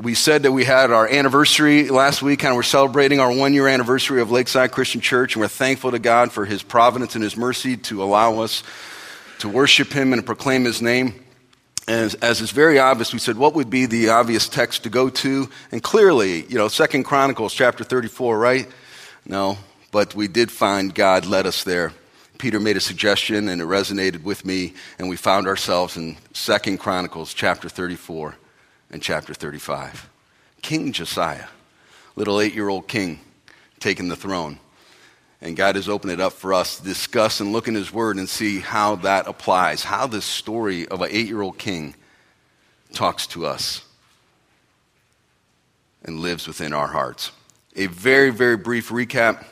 We said that we had our anniversary last week, and we're celebrating our one year anniversary of Lakeside Christian Church, and we're thankful to God for His providence and His mercy to allow us to worship Him and proclaim His name. As, as is very obvious, we said what would be the obvious text to go to, and clearly, you know, Second Chronicles chapter 34, right? No, but we did find God led us there. Peter made a suggestion, and it resonated with me, and we found ourselves in Second Chronicles chapter 34 and chapter 35. King Josiah, little eight year old king, taking the throne. And God has opened it up for us to discuss and look in His Word and see how that applies, how this story of an eight year old king talks to us and lives within our hearts. A very, very brief recap.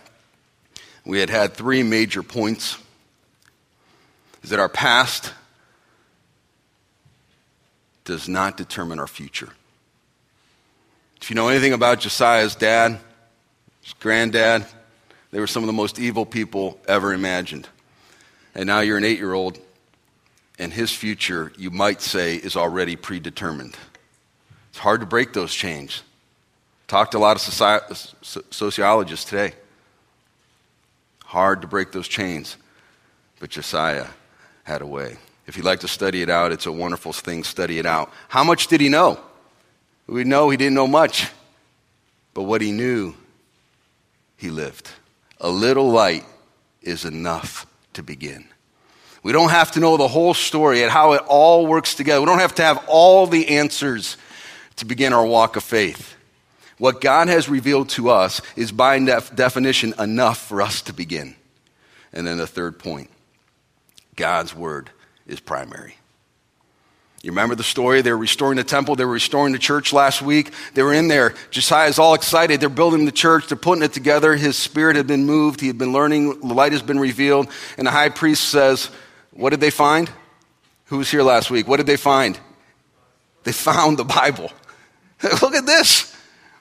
We had had three major points. Is that our past does not determine our future. If you know anything about Josiah's dad, his granddad, they were some of the most evil people ever imagined. And now you're an eight year old, and his future, you might say, is already predetermined. It's hard to break those chains. Talked to a lot of soci- sociologists today. Hard to break those chains. But Josiah had a way. If you'd like to study it out, it's a wonderful thing. Study it out. How much did he know? We know he didn't know much. But what he knew, he lived. A little light is enough to begin. We don't have to know the whole story and how it all works together. We don't have to have all the answers to begin our walk of faith. What God has revealed to us is by def- definition enough for us to begin. And then the third point God's word is primary. You remember the story? They were restoring the temple. They were restoring the church last week. They were in there. Josiah's all excited. They're building the church. They're putting it together. His spirit had been moved. He had been learning. The light has been revealed. And the high priest says, What did they find? Who was here last week? What did they find? They found the Bible. Look at this.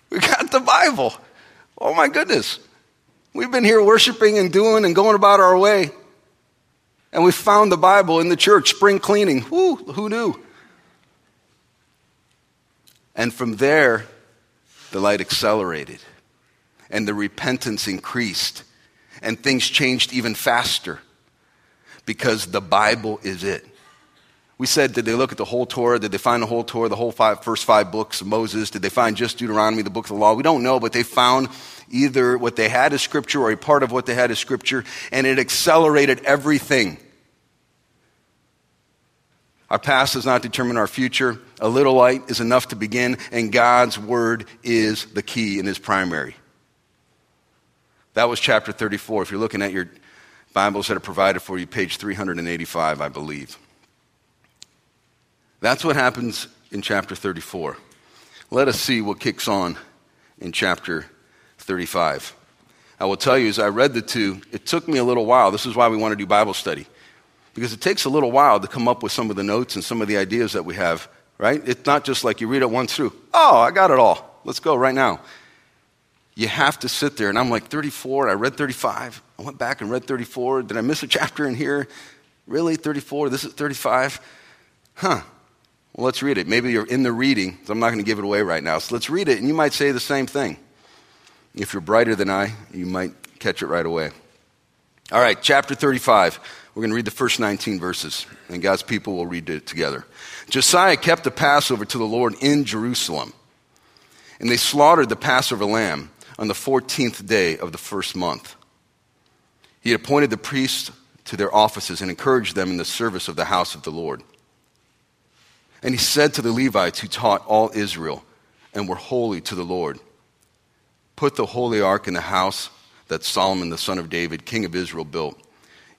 We got the Bible. Oh my goodness. We've been here worshiping and doing and going about our way. And we found the Bible in the church, spring cleaning. Whoo, who knew? And from there, the light accelerated and the repentance increased and things changed even faster because the Bible is it. We said, did they look at the whole Torah? Did they find the whole Torah, the whole five, first five books of Moses? Did they find just Deuteronomy, the book of the law? We don't know, but they found either what they had as scripture or a part of what they had as scripture, and it accelerated everything. Our past does not determine our future. A little light is enough to begin, and God's word is the key and is primary. That was chapter 34. If you're looking at your Bibles that are provided for you, page 385, I believe. That's what happens in chapter 34. Let us see what kicks on in chapter 35. I will tell you, as I read the two, it took me a little while. This is why we want to do Bible study because it takes a little while to come up with some of the notes and some of the ideas that we have, right? It's not just like you read it once through. Oh, I got it all. Let's go right now. You have to sit there. And I'm like 34, I read 35. I went back and read 34. Did I miss a chapter in here? Really? 34? This is 35? Huh. Well, let's read it. Maybe you're in the reading, so I'm not going to give it away right now. So let's read it, and you might say the same thing. If you're brighter than I, you might catch it right away. All right, chapter 35. We're going to read the first 19 verses, and God's people will read it together. Josiah kept the Passover to the Lord in Jerusalem, and they slaughtered the Passover lamb on the 14th day of the first month. He had appointed the priests to their offices and encouraged them in the service of the house of the Lord. And he said to the Levites who taught all Israel and were holy to the Lord, Put the holy ark in the house that Solomon the son of David, king of Israel, built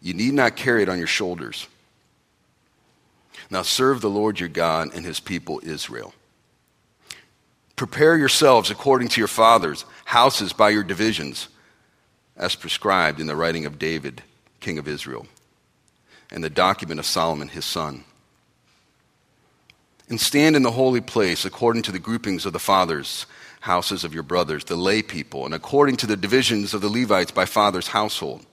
you need not carry it on your shoulders. Now serve the Lord your God and his people Israel. Prepare yourselves according to your fathers' houses by your divisions, as prescribed in the writing of David, king of Israel, and the document of Solomon his son. And stand in the holy place according to the groupings of the fathers' houses of your brothers, the lay people, and according to the divisions of the Levites by father's household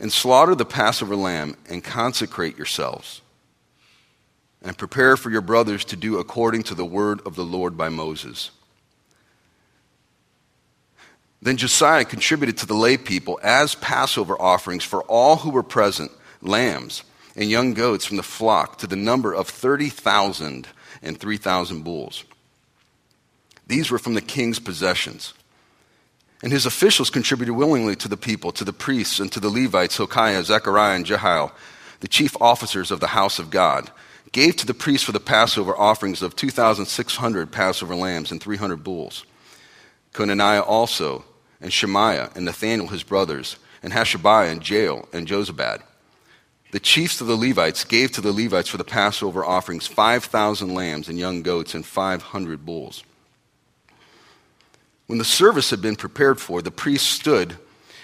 and slaughter the Passover lamb and consecrate yourselves. and prepare for your brothers to do according to the word of the Lord by Moses. Then Josiah contributed to the lay people as Passover offerings for all who were present lambs and young goats from the flock to the number of 30,000 and 3,000 bulls. These were from the king's possessions. And his officials contributed willingly to the people, to the priests, and to the Levites, Hilkiah, Zechariah, and Jehiel, the chief officers of the house of God gave to the priests for the Passover offerings of 2,600 Passover lambs and 300 bulls. Conaniah also, and Shemaiah, and Nathaniel his brothers, and Hashabiah, and Jael, and Jozabad. The chiefs of the Levites gave to the Levites for the Passover offerings 5,000 lambs and young goats and 500 bulls. When the service had been prepared for, the priests stood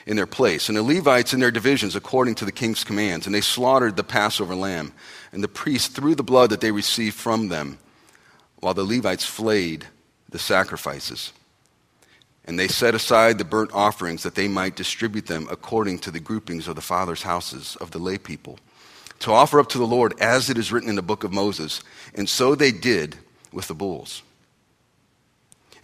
in their place, and the Levites in their divisions according to the king's commands, and they slaughtered the Passover lamb and the priests threw the blood that they received from them, while the Levites flayed the sacrifices. And they set aside the burnt offerings that they might distribute them according to the groupings of the fathers' houses of the lay people, to offer up to the Lord as it is written in the book of Moses. And so they did with the bulls.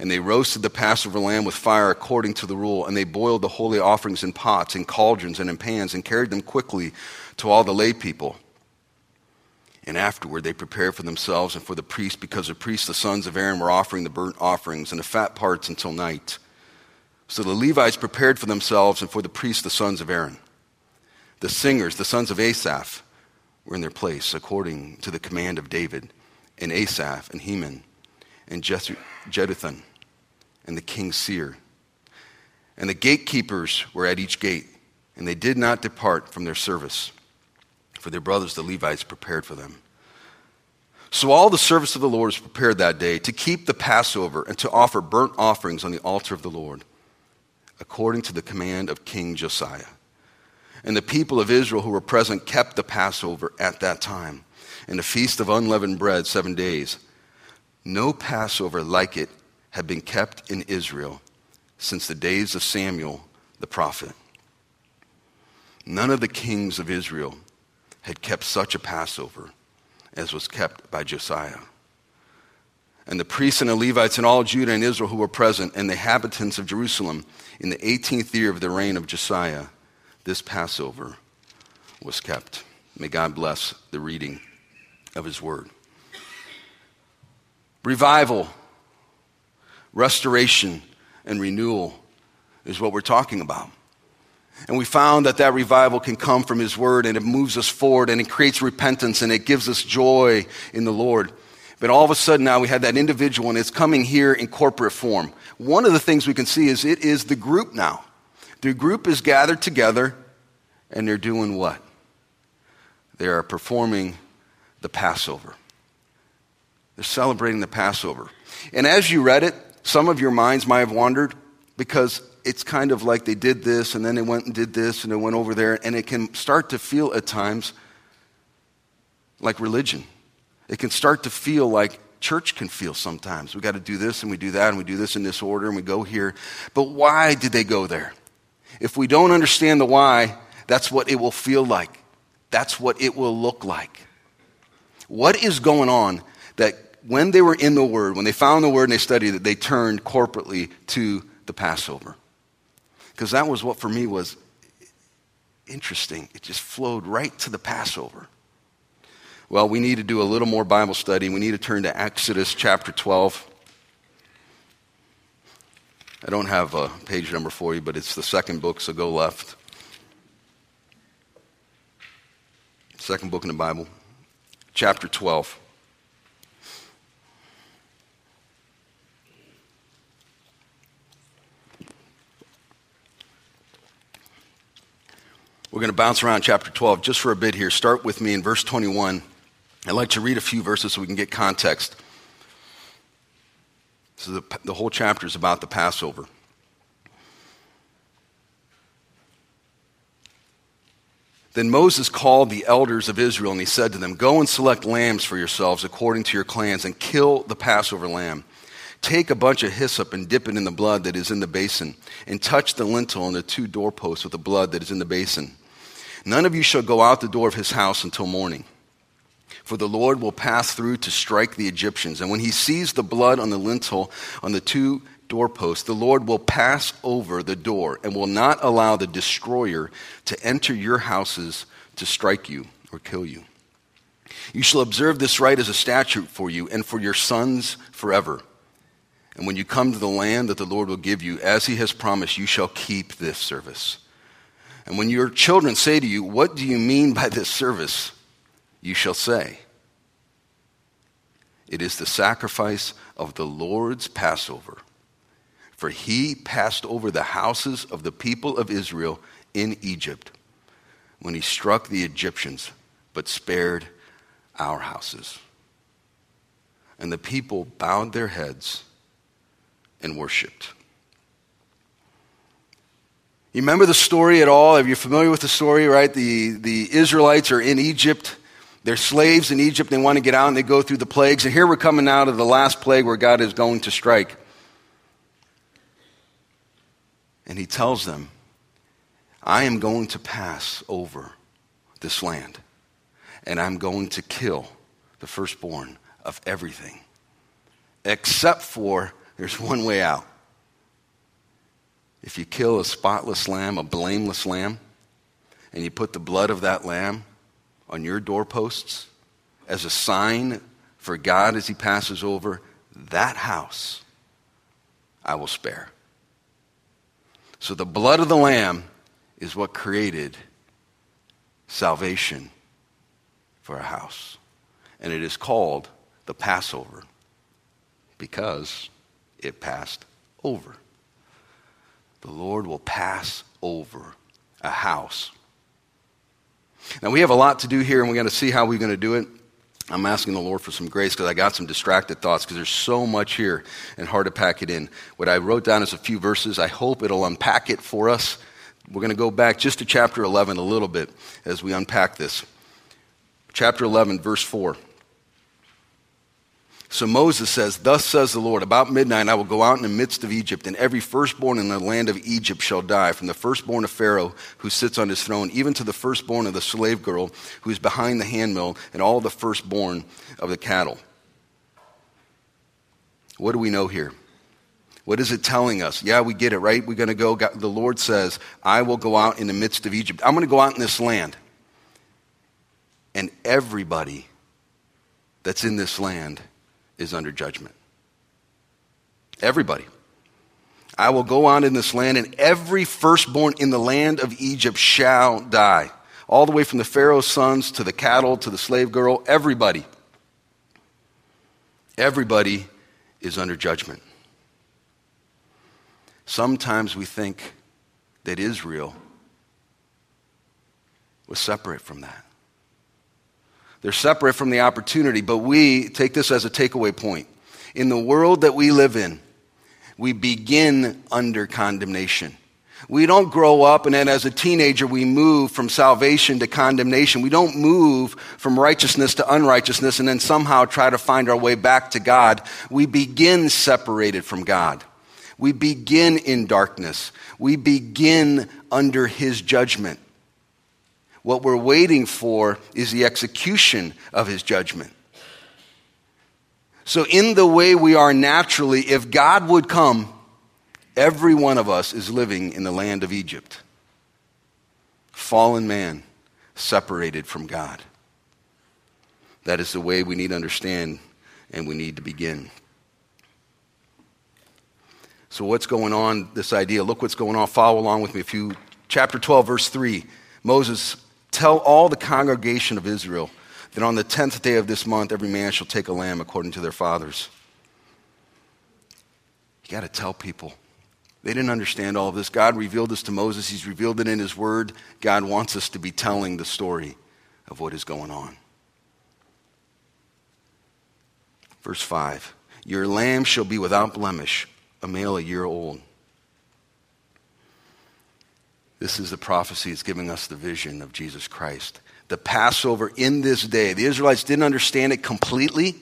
And they roasted the Passover lamb with fire according to the rule, and they boiled the holy offerings in pots, in cauldrons, and in pans, and carried them quickly to all the lay people. And afterward, they prepared for themselves and for the priests, because the priests, the sons of Aaron, were offering the burnt offerings and the fat parts until night. So the Levites prepared for themselves and for the priests, the sons of Aaron. The singers, the sons of Asaph, were in their place according to the command of David, and Asaph, and Heman, and Jeduthun, and the king's seer. And the gatekeepers were at each gate, and they did not depart from their service for their brothers, the Levites, prepared for them. So all the service of the Lord was prepared that day to keep the Passover and to offer burnt offerings on the altar of the Lord, according to the command of King Josiah. And the people of Israel who were present kept the Passover at that time, and the feast of unleavened bread seven days. No Passover like it had been kept in Israel since the days of Samuel the prophet. None of the kings of Israel had kept such a Passover as was kept by Josiah. And the priests and the Levites and all Judah and Israel who were present, and the inhabitants of Jerusalem, in the 18th year of the reign of Josiah, this Passover was kept. May God bless the reading of his word. Revival, restoration, and renewal is what we're talking about. And we found that that revival can come from His Word and it moves us forward and it creates repentance and it gives us joy in the Lord. But all of a sudden now we have that individual and it's coming here in corporate form. One of the things we can see is it is the group now. The group is gathered together and they're doing what? They are performing the Passover. They're celebrating the Passover. And as you read it, some of your minds might have wandered because it's kind of like they did this and then they went and did this and they went over there, and it can start to feel at times like religion. It can start to feel like church can feel sometimes. We got to do this and we do that and we do this in this order and we go here. But why did they go there? If we don't understand the why, that's what it will feel like. That's what it will look like. What is going on that when they were in the Word, when they found the Word and they studied it, they turned corporately to the Passover? because that was what for me was interesting. It just flowed right to the Passover. Well, we need to do a little more Bible study. We need to turn to Exodus chapter 12. I don't have a page number for you, but it's the second book, so go left. Second book in the Bible, chapter 12. We're going to bounce around chapter 12 just for a bit here. Start with me in verse 21. I'd like to read a few verses so we can get context. So the, the whole chapter is about the Passover. Then Moses called the elders of Israel and he said to them, Go and select lambs for yourselves according to your clans and kill the Passover lamb. Take a bunch of hyssop and dip it in the blood that is in the basin, and touch the lintel and the two doorposts with the blood that is in the basin. None of you shall go out the door of his house until morning. For the Lord will pass through to strike the Egyptians. And when he sees the blood on the lintel, on the two doorposts, the Lord will pass over the door and will not allow the destroyer to enter your houses to strike you or kill you. You shall observe this rite as a statute for you and for your sons forever. And when you come to the land that the Lord will give you, as he has promised, you shall keep this service. And when your children say to you, What do you mean by this service? you shall say, It is the sacrifice of the Lord's Passover. For he passed over the houses of the people of Israel in Egypt when he struck the Egyptians, but spared our houses. And the people bowed their heads and worshiped. You remember the story at all? Are you familiar with the story, right? The, the Israelites are in Egypt. They're slaves in Egypt. They want to get out and they go through the plagues. And here we're coming out of the last plague where God is going to strike. And he tells them, I am going to pass over this land, and I'm going to kill the firstborn of everything, except for there's one way out. If you kill a spotless lamb, a blameless lamb, and you put the blood of that lamb on your doorposts as a sign for God as He passes over, that house I will spare. So the blood of the lamb is what created salvation for a house. And it is called the Passover because it passed over. The Lord will pass over a house. Now, we have a lot to do here, and we're going to see how we're going to do it. I'm asking the Lord for some grace because I got some distracted thoughts because there's so much here and hard to pack it in. What I wrote down is a few verses. I hope it'll unpack it for us. We're going to go back just to chapter 11 a little bit as we unpack this. Chapter 11, verse 4. So Moses says, Thus says the Lord, about midnight I will go out in the midst of Egypt, and every firstborn in the land of Egypt shall die, from the firstborn of Pharaoh who sits on his throne, even to the firstborn of the slave girl who is behind the handmill, and all the firstborn of the cattle. What do we know here? What is it telling us? Yeah, we get it, right? We're going to go. The Lord says, I will go out in the midst of Egypt. I'm going to go out in this land. And everybody that's in this land is under judgment. Everybody. I will go on in this land, and every firstborn in the land of Egypt shall die. All the way from the Pharaoh's sons to the cattle to the slave girl, everybody. Everybody is under judgment. Sometimes we think that Israel was separate from that. They're separate from the opportunity, but we take this as a takeaway point. In the world that we live in, we begin under condemnation. We don't grow up and then as a teenager we move from salvation to condemnation. We don't move from righteousness to unrighteousness and then somehow try to find our way back to God. We begin separated from God. We begin in darkness. We begin under His judgment. What we're waiting for is the execution of his judgment. So, in the way we are naturally, if God would come, every one of us is living in the land of Egypt. Fallen man, separated from God. That is the way we need to understand and we need to begin. So, what's going on? This idea, look what's going on. Follow along with me. If you, chapter 12, verse 3, Moses Tell all the congregation of Israel that on the tenth day of this month, every man shall take a lamb according to their fathers. You got to tell people. They didn't understand all of this. God revealed this to Moses, He's revealed it in His Word. God wants us to be telling the story of what is going on. Verse 5 Your lamb shall be without blemish, a male a year old. This is the prophecy that's giving us the vision of Jesus Christ. The Passover in this day. The Israelites didn't understand it completely,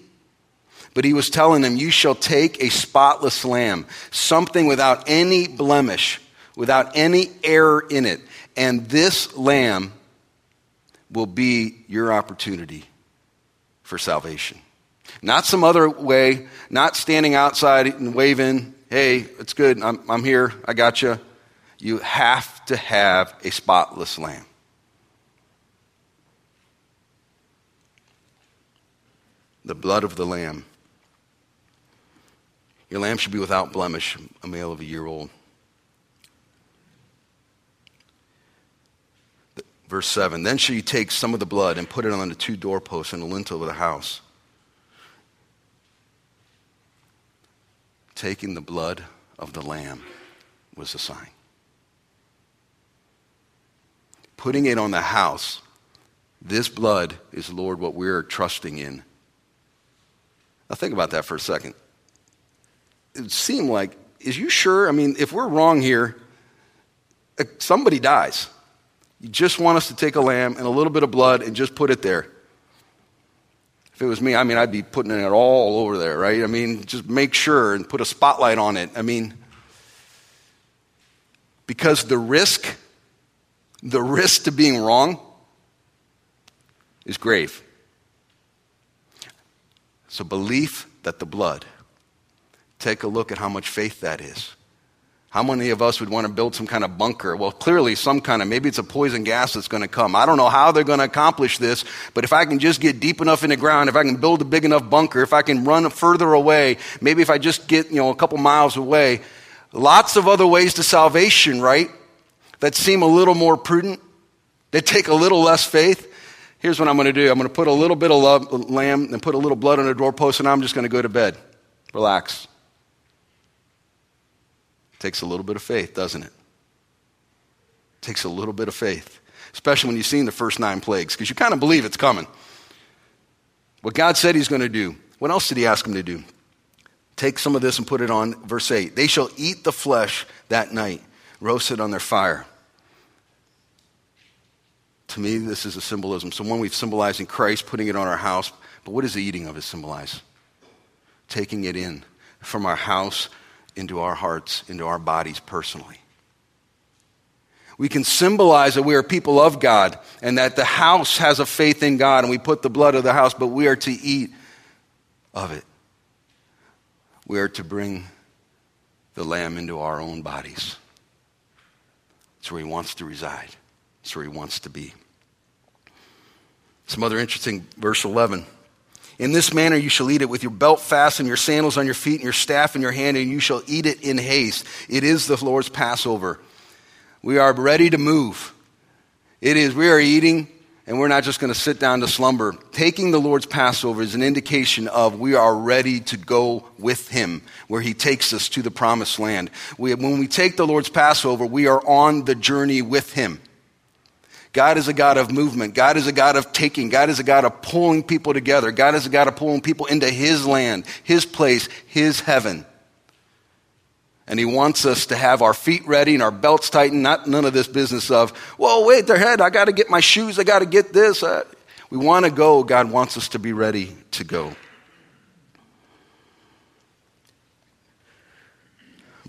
but he was telling them, You shall take a spotless lamb, something without any blemish, without any error in it. And this lamb will be your opportunity for salvation. Not some other way, not standing outside and waving, hey, it's good, I'm, I'm here, I got you. You have to have a spotless lamb. The blood of the lamb. Your lamb should be without blemish, a male of a year old. Verse 7 Then shall you take some of the blood and put it on the two doorposts and the lintel of the house. Taking the blood of the lamb was a sign. Putting it on the house, this blood is, Lord, what we're trusting in. Now, think about that for a second. It seemed like, is you sure? I mean, if we're wrong here, uh, somebody dies. You just want us to take a lamb and a little bit of blood and just put it there. If it was me, I mean, I'd be putting it all over there, right? I mean, just make sure and put a spotlight on it. I mean, because the risk, the risk to being wrong is grave. So, belief that the blood, take a look at how much faith that is. How many of us would want to build some kind of bunker? Well, clearly, some kind of, maybe it's a poison gas that's going to come. I don't know how they're going to accomplish this, but if I can just get deep enough in the ground, if I can build a big enough bunker, if I can run further away, maybe if I just get, you know, a couple miles away, lots of other ways to salvation, right? That seem a little more prudent, that take a little less faith. Here's what I'm going to do I'm going to put a little bit of lamb and put a little blood on the doorpost, and I'm just going to go to bed. Relax. Takes a little bit of faith, doesn't it? Takes a little bit of faith, especially when you've seen the first nine plagues, because you kind of believe it's coming. What God said He's going to do. What else did He ask him to do? Take some of this and put it on verse 8. They shall eat the flesh that night, roasted on their fire. To me, this is a symbolism. So, one we've symbolized in Christ, putting it on our house. But what does the eating of it symbolize? Taking it in from our house into our hearts, into our bodies personally. We can symbolize that we are people of God and that the house has a faith in God and we put the blood of the house, but we are to eat of it. We are to bring the lamb into our own bodies. It's where he wants to reside, it's where he wants to be. Some other interesting, verse 11. In this manner you shall eat it with your belt fastened, your sandals on your feet, and your staff in your hand, and you shall eat it in haste. It is the Lord's Passover. We are ready to move. It is, we are eating, and we're not just going to sit down to slumber. Taking the Lord's Passover is an indication of we are ready to go with Him, where He takes us to the promised land. We, when we take the Lord's Passover, we are on the journey with Him. God is a God of movement. God is a God of taking. God is a God of pulling people together. God is a God of pulling people into His land, His place, His heaven. And He wants us to have our feet ready and our belts tightened, not none of this business of, whoa, wait, their head, I got to get my shoes, I got to get this. Uh, we want to go. God wants us to be ready to go.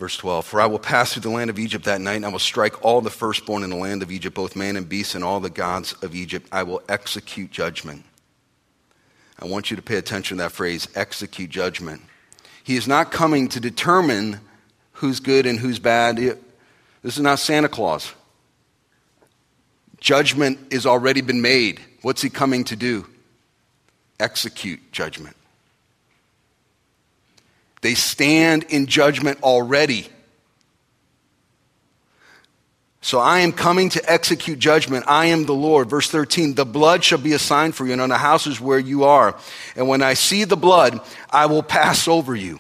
Verse 12 For I will pass through the land of Egypt that night, and I will strike all the firstborn in the land of Egypt, both man and beast, and all the gods of Egypt. I will execute judgment. I want you to pay attention to that phrase execute judgment. He is not coming to determine who's good and who's bad. This is not Santa Claus. Judgment has already been made. What's he coming to do? Execute judgment. They stand in judgment already. So I am coming to execute judgment. I am the Lord. Verse 13, the blood shall be a sign for you and on the houses where you are. And when I see the blood, I will pass over you.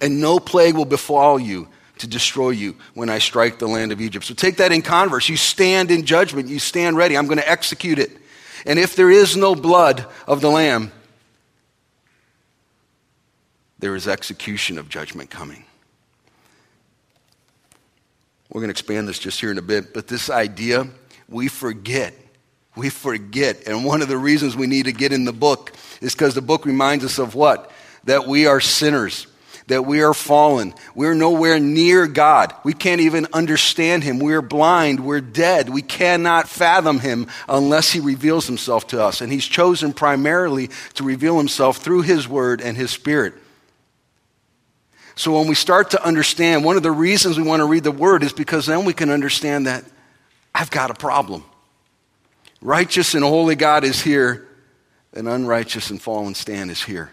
And no plague will befall you to destroy you when I strike the land of Egypt. So take that in converse. You stand in judgment. You stand ready. I'm going to execute it. And if there is no blood of the lamb, there is execution of judgment coming. We're going to expand this just here in a bit, but this idea, we forget. We forget. And one of the reasons we need to get in the book is because the book reminds us of what? That we are sinners, that we are fallen. We're nowhere near God. We can't even understand Him. We're blind. We're dead. We cannot fathom Him unless He reveals Himself to us. And He's chosen primarily to reveal Himself through His Word and His Spirit. So when we start to understand, one of the reasons we want to read the Word is because then we can understand that I've got a problem. Righteous and holy God is here, and unrighteous and fallen Stan is here.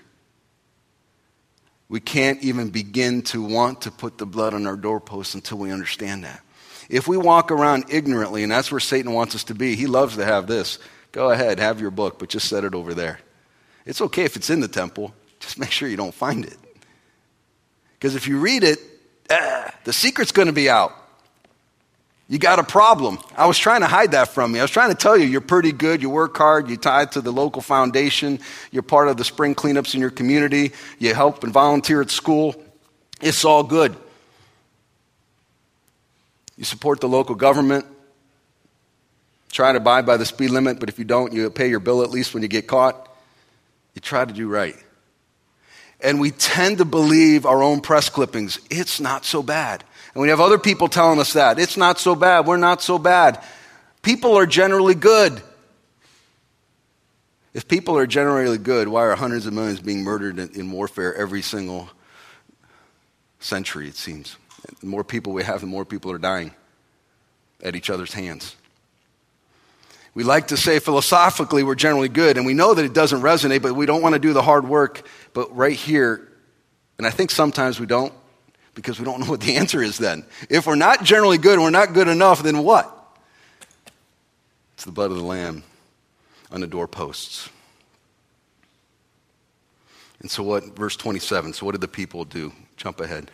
We can't even begin to want to put the blood on our doorposts until we understand that. If we walk around ignorantly, and that's where Satan wants us to be, he loves to have this. Go ahead, have your book, but just set it over there. It's okay if it's in the temple, just make sure you don't find it. Because if you read it, ah, the secret's going to be out. You got a problem. I was trying to hide that from you. I was trying to tell you you're pretty good, you work hard, you tie to the local foundation, you're part of the spring cleanups in your community, you help and volunteer at school. It's all good. You support the local government, try to abide by the speed limit, but if you don't, you pay your bill at least when you get caught. You try to do right. And we tend to believe our own press clippings. It's not so bad. And we have other people telling us that. It's not so bad. We're not so bad. People are generally good. If people are generally good, why are hundreds of millions being murdered in, in warfare every single century, it seems? The more people we have, the more people are dying at each other's hands. We like to say philosophically we're generally good, and we know that it doesn't resonate, but we don't want to do the hard work. But right here, and I think sometimes we don't, because we don't know what the answer is then. If we're not generally good and we're not good enough, then what? It's the blood of the Lamb on the doorposts. And so, what, verse 27, so what did the people do? Jump ahead.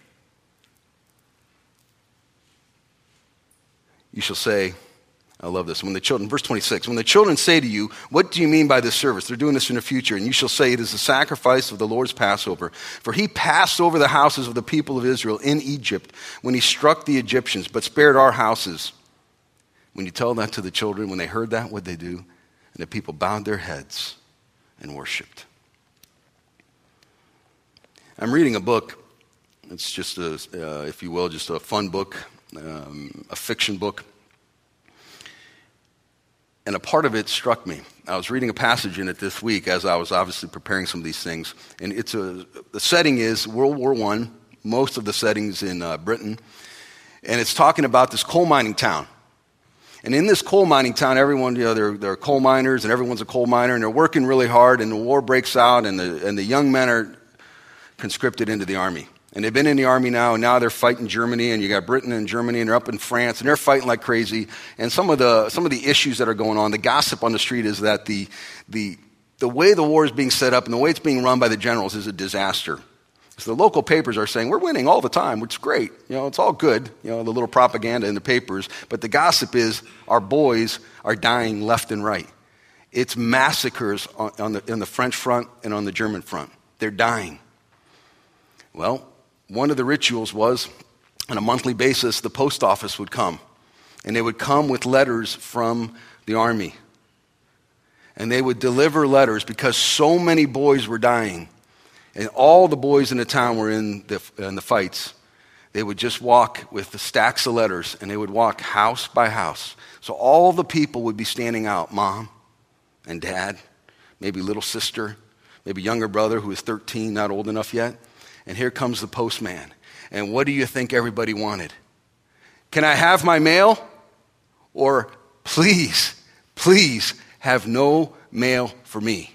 You shall say, I love this. When the children, verse 26, when the children say to you, What do you mean by this service? They're doing this in the future. And you shall say, It is the sacrifice of the Lord's Passover. For he passed over the houses of the people of Israel in Egypt when he struck the Egyptians, but spared our houses. When you tell that to the children, when they heard that, what they do? And the people bowed their heads and worshiped. I'm reading a book. It's just a, uh, if you will, just a fun book, um, a fiction book and a part of it struck me. I was reading a passage in it this week as I was obviously preparing some of these things. And it's a, the setting is World War I, most of the settings in uh, Britain. And it's talking about this coal mining town. And in this coal mining town, everyone, you know, they're, they're coal miners and everyone's a coal miner and they're working really hard and the war breaks out and the, and the young men are conscripted into the army. And they've been in the army now, and now they're fighting Germany, and you got Britain and Germany, and they're up in France, and they're fighting like crazy. And some of the, some of the issues that are going on, the gossip on the street is that the, the, the way the war is being set up and the way it's being run by the generals is a disaster. So the local papers are saying, we're winning all the time, which is great. You know, it's all good, you know, the little propaganda in the papers. But the gossip is our boys are dying left and right. It's massacres on, on the, on the French front and on the German front. They're dying. Well, one of the rituals was on a monthly basis, the post office would come. And they would come with letters from the army. And they would deliver letters because so many boys were dying. And all the boys in the town were in the, in the fights. They would just walk with the stacks of letters and they would walk house by house. So all the people would be standing out mom and dad, maybe little sister, maybe younger brother who is 13, not old enough yet and here comes the postman. And what do you think everybody wanted? Can I have my mail? Or please, please have no mail for me.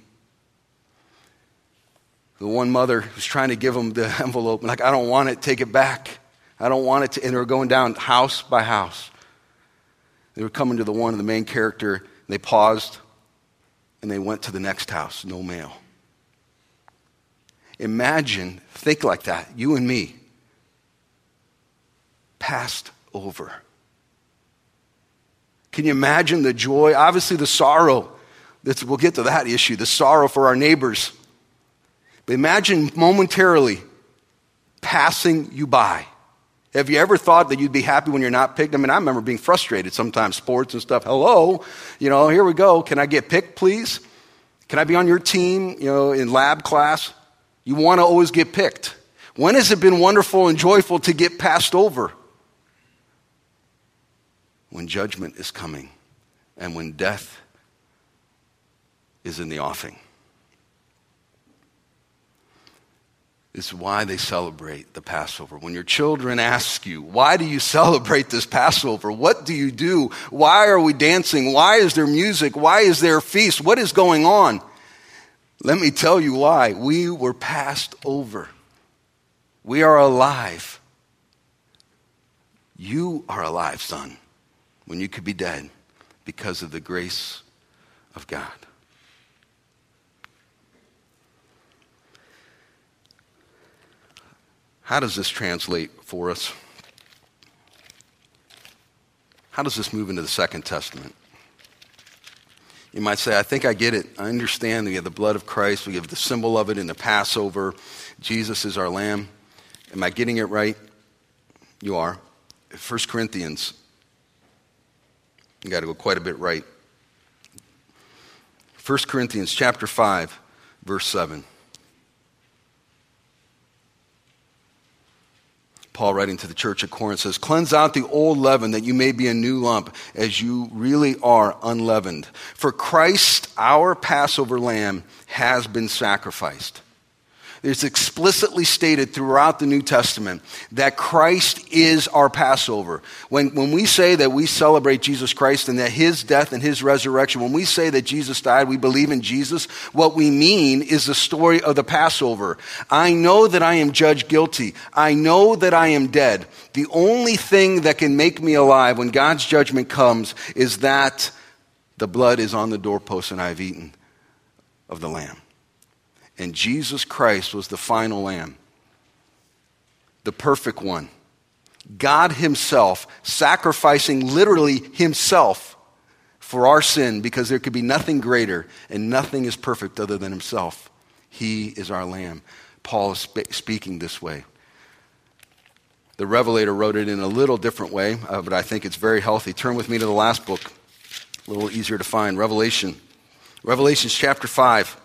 The one mother who's trying to give him the envelope, like, I don't want it, take it back. I don't want it to. And they were going down house by house. They were coming to the one, of the main character, they paused and they went to the next house, no mail. Imagine, think like that, you and me, passed over. Can you imagine the joy? Obviously, the sorrow. That's, we'll get to that issue the sorrow for our neighbors. But imagine momentarily passing you by. Have you ever thought that you'd be happy when you're not picked? I mean, I remember being frustrated sometimes, sports and stuff. Hello, you know, here we go. Can I get picked, please? Can I be on your team, you know, in lab class? You want to always get picked. When has it been wonderful and joyful to get passed over? When judgment is coming and when death is in the offing. This is why they celebrate the Passover. When your children ask you, why do you celebrate this Passover? What do you do? Why are we dancing? Why is there music? Why is there a feast? What is going on? Let me tell you why. We were passed over. We are alive. You are alive, son, when you could be dead because of the grace of God. How does this translate for us? How does this move into the Second Testament? You might say, I think I get it. I understand we have the blood of Christ. We have the symbol of it in the Passover. Jesus is our lamb. Am I getting it right? You are. 1 Corinthians. You got to go quite a bit right. 1 Corinthians chapter 5, verse 7. Paul, writing to the church at Corinth, says, Cleanse out the old leaven that you may be a new lump, as you really are unleavened. For Christ, our Passover lamb, has been sacrificed. It's explicitly stated throughout the New Testament that Christ is our Passover. When, when we say that we celebrate Jesus Christ and that his death and his resurrection, when we say that Jesus died, we believe in Jesus, what we mean is the story of the Passover. I know that I am judged guilty. I know that I am dead. The only thing that can make me alive when God's judgment comes is that the blood is on the doorpost and I've eaten of the Lamb. And Jesus Christ was the final lamb, the perfect one. God Himself sacrificing literally Himself for our sin because there could be nothing greater and nothing is perfect other than Himself. He is our lamb. Paul is sp- speaking this way. The Revelator wrote it in a little different way, uh, but I think it's very healthy. Turn with me to the last book, a little easier to find Revelation. Revelations chapter 5.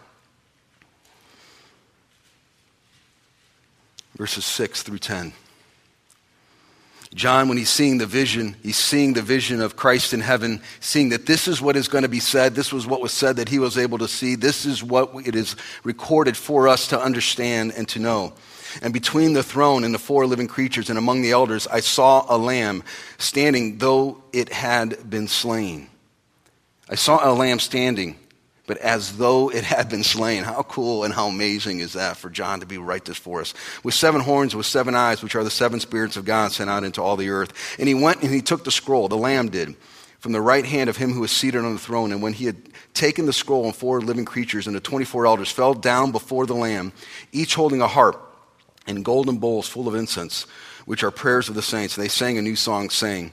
Verses 6 through 10. John, when he's seeing the vision, he's seeing the vision of Christ in heaven, seeing that this is what is going to be said. This was what was said that he was able to see. This is what it is recorded for us to understand and to know. And between the throne and the four living creatures and among the elders, I saw a lamb standing, though it had been slain. I saw a lamb standing but as though it had been slain. How cool and how amazing is that for John to be write this for us? With seven horns, with seven eyes, which are the seven spirits of God sent out into all the earth. And he went and he took the scroll, the Lamb did, from the right hand of him who was seated on the throne. And when he had taken the scroll, and four living creatures and the 24 elders fell down before the Lamb, each holding a harp and golden bowls full of incense, which are prayers of the saints. And they sang a new song, saying,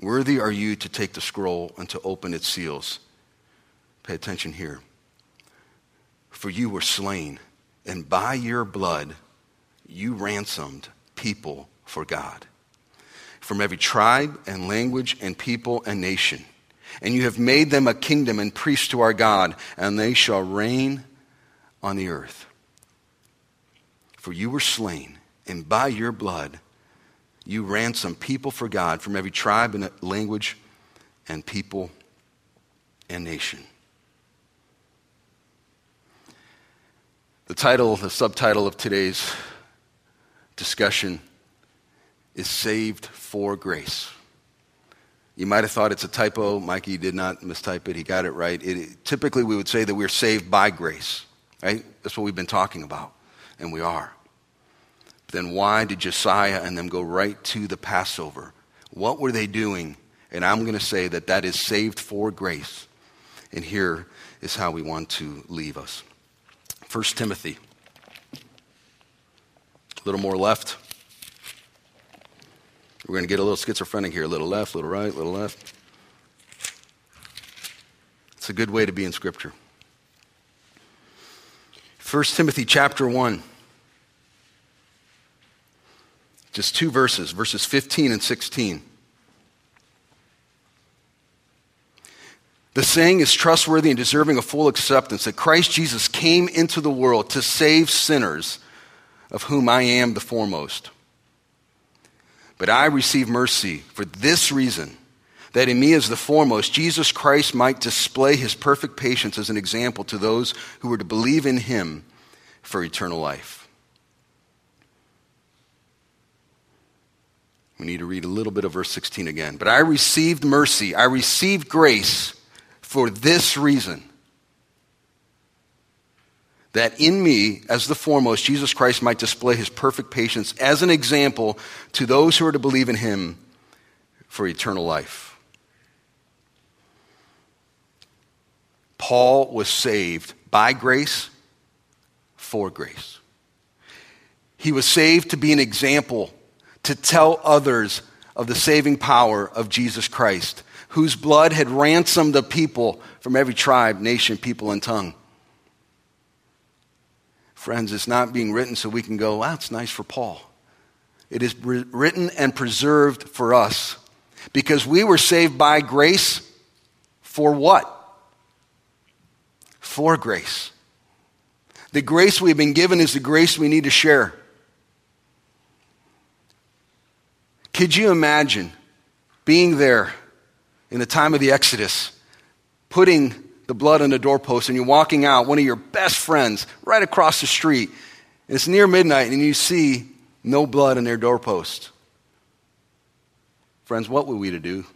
Worthy are you to take the scroll and to open its seals. Pay attention here. For you were slain, and by your blood you ransomed people for God from every tribe and language and people and nation. And you have made them a kingdom and priests to our God, and they shall reign on the earth. For you were slain, and by your blood you ransomed people for God from every tribe and language and people and nation. The title, the subtitle of today's discussion is Saved for Grace. You might have thought it's a typo. Mikey did not mistype it. He got it right. It, typically, we would say that we're saved by grace, right? That's what we've been talking about, and we are. But then why did Josiah and them go right to the Passover? What were they doing? And I'm going to say that that is saved for grace. And here is how we want to leave us. 1 Timothy. A little more left. We're going to get a little schizophrenic here. A little left, a little right, a little left. It's a good way to be in Scripture. 1 Timothy chapter 1. Just two verses, verses 15 and 16. The saying is trustworthy and deserving of full acceptance that Christ Jesus came into the world to save sinners, of whom I am the foremost. But I receive mercy for this reason that in me as the foremost, Jesus Christ might display his perfect patience as an example to those who were to believe in him for eternal life. We need to read a little bit of verse 16 again. But I received mercy, I received grace for this reason that in me, as the foremost, Jesus Christ might display his perfect patience as an example to those who are to believe in him for eternal life. Paul was saved by grace for grace. He was saved to be an example, to tell others of the saving power of Jesus Christ, whose blood had ransomed the people from every tribe, nation, people, and tongue. Friends, it's not being written so we can go, wow, it's nice for Paul. It is written and preserved for us because we were saved by grace for what? For grace. The grace we've been given is the grace we need to share. Could you imagine being there in the time of the Exodus, putting the blood on the doorpost and you're walking out, one of your best friends right across the street, and it's near midnight and you see no blood on their doorpost. Friends, what were we to do?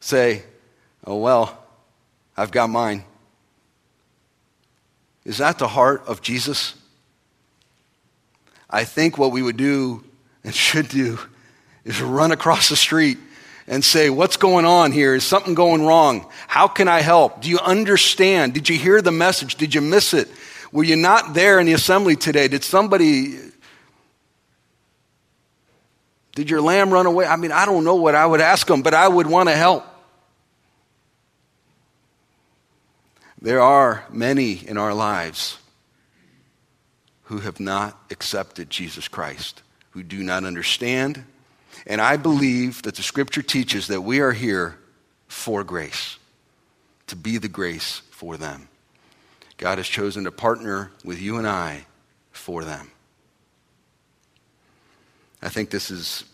Say, oh, well, I've got mine. Is that the heart of Jesus? I think what we would do and should do is run across the street and say, What's going on here? Is something going wrong? How can I help? Do you understand? Did you hear the message? Did you miss it? Were you not there in the assembly today? Did somebody. Did your lamb run away? I mean, I don't know what I would ask them, but I would want to help. There are many in our lives who have not accepted Jesus Christ, who do not understand, and I believe that the scripture teaches that we are here for grace, to be the grace for them. God has chosen to partner with you and I for them. I think this is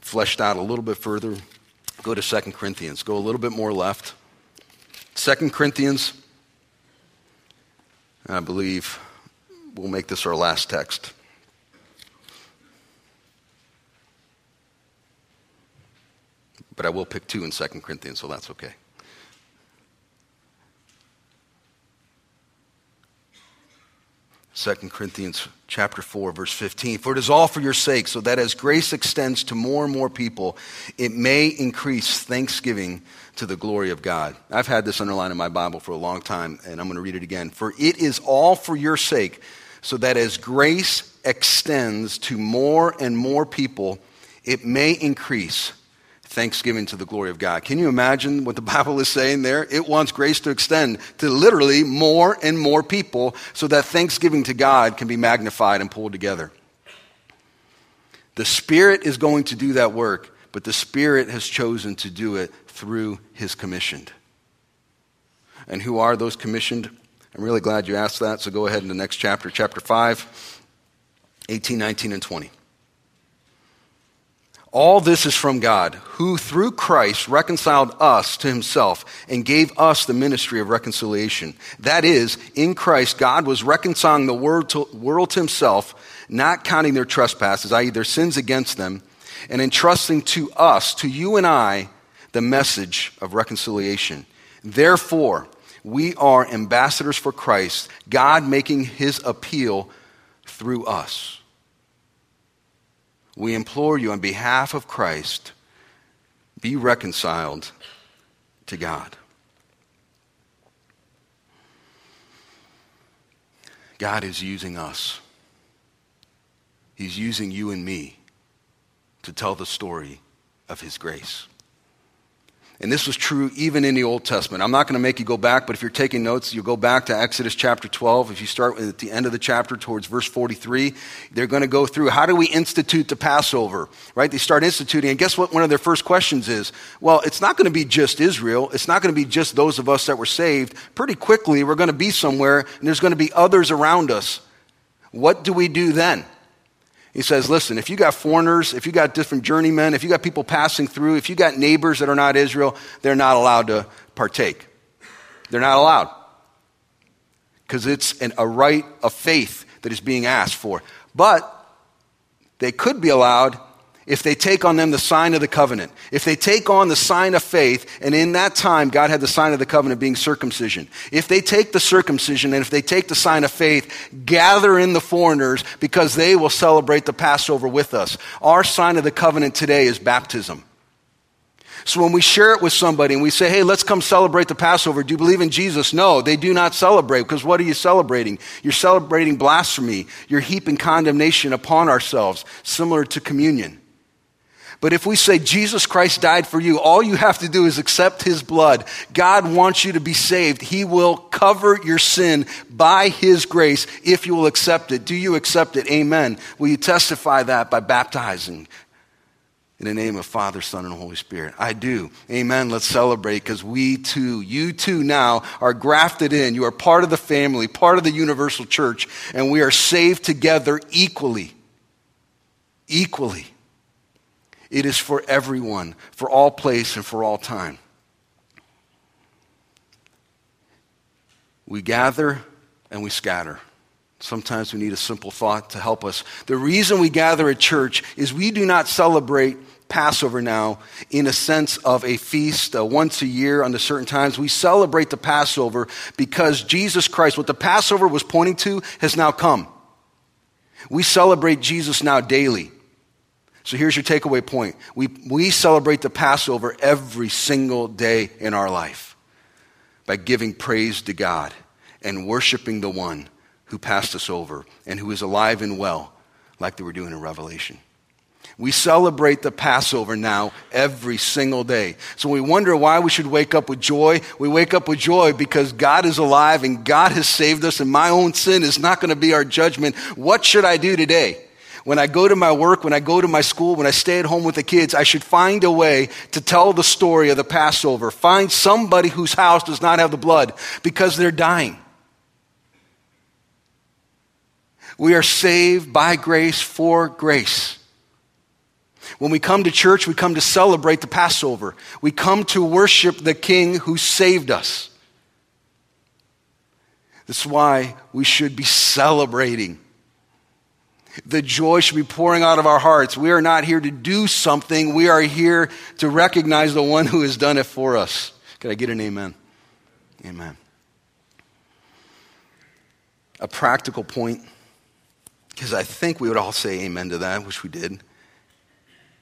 fleshed out a little bit further. Go to 2 Corinthians. Go a little bit more left. 2 Corinthians, I believe we'll make this our last text. But I will pick two in 2 Corinthians, so that's okay. Second Corinthians chapter 4 verse 15 for it is all for your sake so that as grace extends to more and more people it may increase thanksgiving to the glory of God. I've had this underlined in my Bible for a long time and I'm going to read it again. For it is all for your sake so that as grace extends to more and more people it may increase thanksgiving to the glory of God. Can you imagine what the Bible is saying there? It wants grace to extend to literally more and more people so that thanksgiving to God can be magnified and pulled together. The Spirit is going to do that work, but the Spirit has chosen to do it through His commissioned. And who are those commissioned? I'm really glad you asked that, so go ahead in the next chapter, chapter 5, 18, 19, and 20. All this is from God, who through Christ reconciled us to himself and gave us the ministry of reconciliation. That is, in Christ, God was reconciling the world to, world to himself, not counting their trespasses, i.e., their sins against them, and entrusting to us, to you and I, the message of reconciliation. Therefore, we are ambassadors for Christ, God making his appeal through us we implore you on behalf of Christ, be reconciled to God. God is using us. He's using you and me to tell the story of His grace. And this was true even in the Old Testament. I'm not going to make you go back, but if you're taking notes, you'll go back to Exodus chapter 12. If you start at the end of the chapter towards verse 43, they're going to go through how do we institute the Passover, right? They start instituting, and guess what one of their first questions is? Well, it's not going to be just Israel. It's not going to be just those of us that were saved. Pretty quickly, we're going to be somewhere, and there's going to be others around us What do we do then? He says, listen, if you got foreigners, if you got different journeymen, if you got people passing through, if you got neighbors that are not Israel, they're not allowed to partake. They're not allowed. Because it's an, a rite of faith that is being asked for. But they could be allowed if they take on them the sign of the covenant. If they take on the sign of faith, and in that time, God had the sign of the covenant being circumcision. If they take the circumcision and if they take the sign of faith, gather in the foreigners because they will celebrate the Passover with us. Our sign of the covenant today is baptism. So when we share it with somebody and we say, hey, let's come celebrate the Passover, do you believe in Jesus? No, they do not celebrate because what are you celebrating? You're celebrating blasphemy. You're heaping condemnation upon ourselves, similar to communion. But if we say Jesus Christ died for you, all you have to do is accept his blood. God wants you to be saved. He will cover your sin by his grace if you will accept it. Do you accept it? Amen. Will you testify that by baptizing in the name of Father, Son, and Holy Spirit? I do. Amen. Let's celebrate because we too, you too now are grafted in. You are part of the family, part of the universal church, and we are saved together equally. Equally. It is for everyone, for all place, and for all time. We gather and we scatter. Sometimes we need a simple thought to help us. The reason we gather at church is we do not celebrate Passover now in a sense of a feast uh, once a year under certain times. We celebrate the Passover because Jesus Christ, what the Passover was pointing to, has now come. We celebrate Jesus now daily. So here's your takeaway point. We, we celebrate the Passover every single day in our life by giving praise to God and worshiping the one who passed us over and who is alive and well, like they were doing in Revelation. We celebrate the Passover now every single day. So we wonder why we should wake up with joy. We wake up with joy because God is alive and God has saved us, and my own sin is not going to be our judgment. What should I do today? When I go to my work, when I go to my school, when I stay at home with the kids, I should find a way to tell the story of the Passover. Find somebody whose house does not have the blood because they're dying. We are saved by grace for grace. When we come to church, we come to celebrate the Passover. We come to worship the King who saved us. That's why we should be celebrating the joy should be pouring out of our hearts. We are not here to do something. We are here to recognize the one who has done it for us. Can I get an amen? Amen. A practical point, because I think we would all say amen to that, which we did.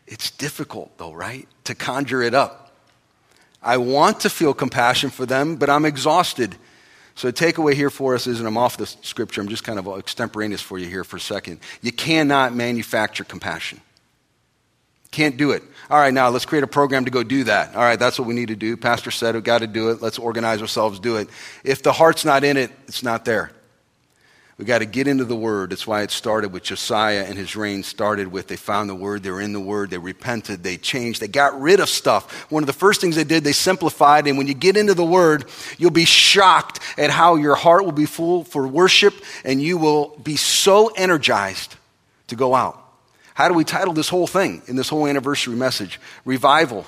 It's difficult, though, right? To conjure it up. I want to feel compassion for them, but I'm exhausted. So, the takeaway here for us is, and I'm off the scripture, I'm just kind of extemporaneous for you here for a second. You cannot manufacture compassion. Can't do it. All right, now let's create a program to go do that. All right, that's what we need to do. Pastor said we've got to do it. Let's organize ourselves, do it. If the heart's not in it, it's not there. We got to get into the Word. That's why it started with Josiah and his reign started with they found the Word, they were in the Word, they repented, they changed, they got rid of stuff. One of the first things they did, they simplified. And when you get into the Word, you'll be shocked at how your heart will be full for worship and you will be so energized to go out. How do we title this whole thing in this whole anniversary message? Revival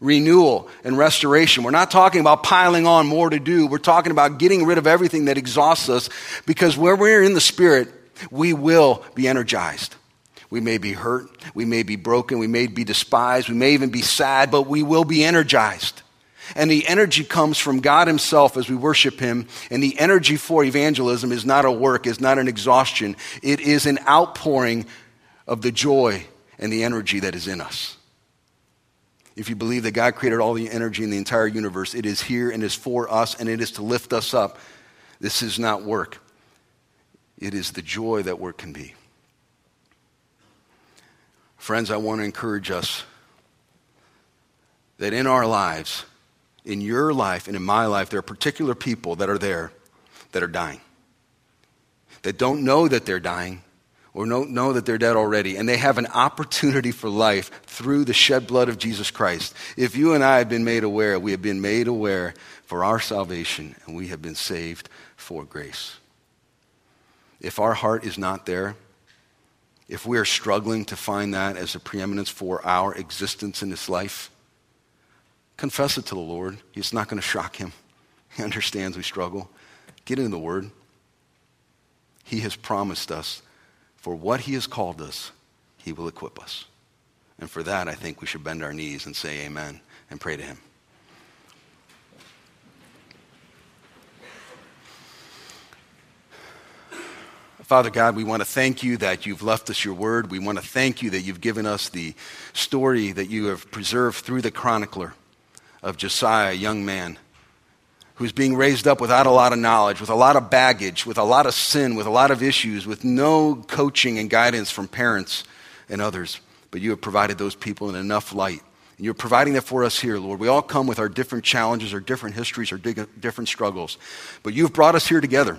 renewal and restoration. We're not talking about piling on more to do. We're talking about getting rid of everything that exhausts us because when we're in the Spirit, we will be energized. We may be hurt, we may be broken, we may be despised, we may even be sad, but we will be energized. And the energy comes from God Himself as we worship Him. And the energy for evangelism is not a work, is not an exhaustion. It is an outpouring of the joy and the energy that is in us. If you believe that God created all the energy in the entire universe, it is here and is for us and it is to lift us up. This is not work, it is the joy that work can be. Friends, I want to encourage us that in our lives, in your life and in my life, there are particular people that are there that are dying, that don't know that they're dying, or know, know that they're dead already, and they have an opportunity for life through the shed blood of Jesus Christ. If you and I have been made aware, we have been made aware for our salvation, and we have been saved for grace. if our heart is not there, if we are struggling to find that as a preeminence for our existence in this life, confess it to the Lord. It's not going to shock him. He understands we struggle. Get into the Word. He has promised us for what He has called us, He will equip us. And for that, I think we should bend our knees and say amen and pray to Him. Father God, we want to thank you that you've left us your word. We want to thank you that you've given us the story that you have preserved through the chronicler of Josiah, a young man who's being raised up without a lot of knowledge, with a lot of baggage, with a lot of sin, with a lot of issues, with no coaching and guidance from parents and others. But you have provided those people in enough light. And you're providing that for us here, Lord. We all come with our different challenges, our different histories, our different struggles. But you've brought us here together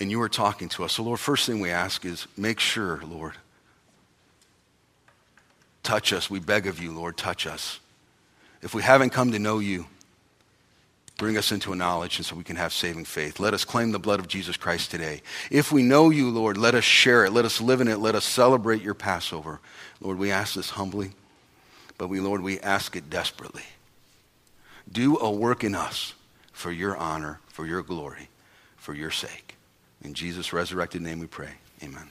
and you are talking to us. So, Lord, first thing we ask is make sure, Lord, touch us. We beg of you, Lord, touch us. If we haven't come to know you, bring us into a knowledge and so we can have saving faith. Let us claim the blood of Jesus Christ today. If we know you, Lord, let us share it. Let us live in it. Let us celebrate your Passover. Lord, we ask this humbly, but we, Lord, we ask it desperately. Do a work in us for your honor, for your glory, for your sake. In Jesus' resurrected name we pray. Amen.